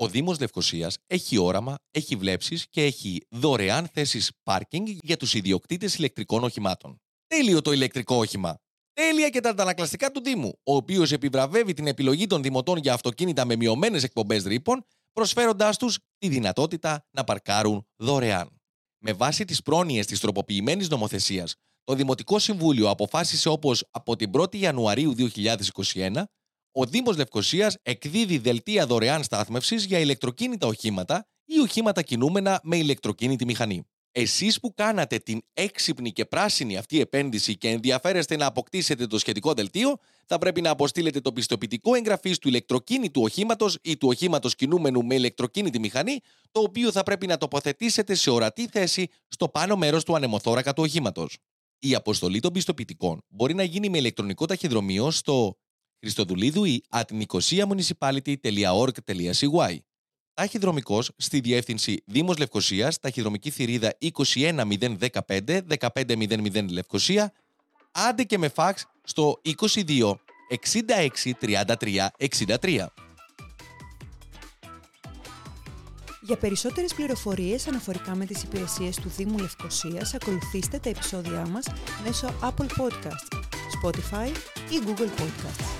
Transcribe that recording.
Ο Δήμος Λευκοσίας έχει όραμα, έχει βλέψεις και έχει δωρεάν θέσεις πάρκινγκ για τους ιδιοκτήτες ηλεκτρικών οχημάτων. Τέλειο το ηλεκτρικό όχημα. Τέλεια και τα αντανακλαστικά του Δήμου, ο οποίος επιβραβεύει την επιλογή των δημοτών για αυτοκίνητα με μειωμένες εκπομπές ρήπων, προσφέροντάς τους τη δυνατότητα να παρκάρουν δωρεάν. Με βάση τις πρόνοιες της τροποποιημένης νομοθεσίας, το Δημοτικό Συμβούλιο αποφάσισε όπως από την 1η Ιανουαρίου 2021 ο Δήμος Λευκοσίας εκδίδει δελτία δωρεάν στάθμευσης για ηλεκτροκίνητα οχήματα ή οχήματα κινούμενα με ηλεκτροκίνητη μηχανή. Εσείς που κάνατε την έξυπνη και πράσινη αυτή επένδυση και ενδιαφέρεστε να αποκτήσετε το σχετικό δελτίο, θα πρέπει να αποστείλετε το πιστοποιητικό εγγραφής του ηλεκτροκίνητου οχήματος ή του οχήματος κινούμενου με ηλεκτροκίνητη μηχανή, το οποίο θα πρέπει να τοποθετήσετε σε ορατή θέση στο πάνω μέρος του ανεμοθώρακα του οχήματος. Η αποστολή των πιστοποιητικών μπορεί να γίνει με ηλεκτρονικό ταχυδρομείο στο Χριστοδουλίδου ή at nikosia Ταχυδρομικός στη διεύθυνση Δήμος Λευκοσίας, ταχυδρομική θηρίδα 21015 15000 Λευκοσία, άντε και με φάξ στο 22 66 33 63. Για περισσότερες πληροφορίες αναφορικά με τις υπηρεσίες του Δήμου Λευκοσίας, ακολουθήστε τα επεισόδια μας μέσω Apple Podcasts, Spotify ή Google Podcasts.